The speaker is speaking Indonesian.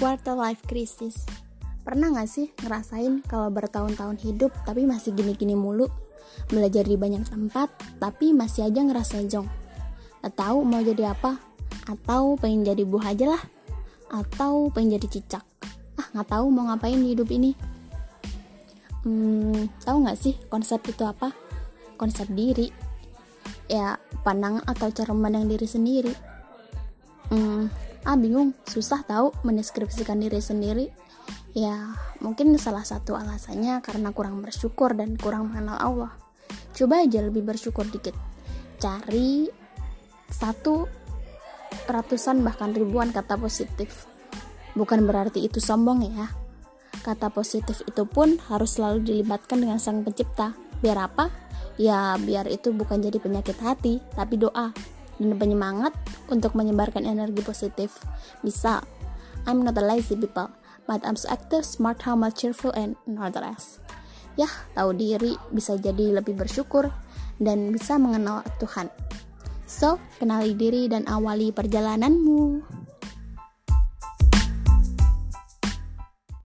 Quarter life crisis. Pernah gak sih ngerasain kalau bertahun-tahun hidup tapi masih gini-gini mulu? Belajar di banyak tempat tapi masih aja ngerasa jong. Gak tahu mau jadi apa? Atau pengen jadi buah aja lah? Atau pengen jadi cicak? Ah nggak tahu mau ngapain di hidup ini. Hmm, tahu nggak sih konsep itu apa? Konsep diri. Ya pandangan atau cara memandang diri sendiri. Ah bingung. Susah tahu mendeskripsikan diri sendiri. Ya mungkin salah satu alasannya karena kurang bersyukur dan kurang mengenal Allah. Coba aja lebih bersyukur dikit. Cari satu ratusan bahkan ribuan kata positif. Bukan berarti itu sombong ya. Kata positif itu pun harus selalu dilibatkan dengan sang pencipta. Biar apa? Ya biar itu bukan jadi penyakit hati tapi doa dan penyemangat untuk menyebarkan energi positif. Bisa, I'm not a lazy people, but I'm so active, smart, humble, cheerful, and not the rest. Ya, tahu diri bisa jadi lebih bersyukur dan bisa mengenal Tuhan. So, kenali diri dan awali perjalananmu.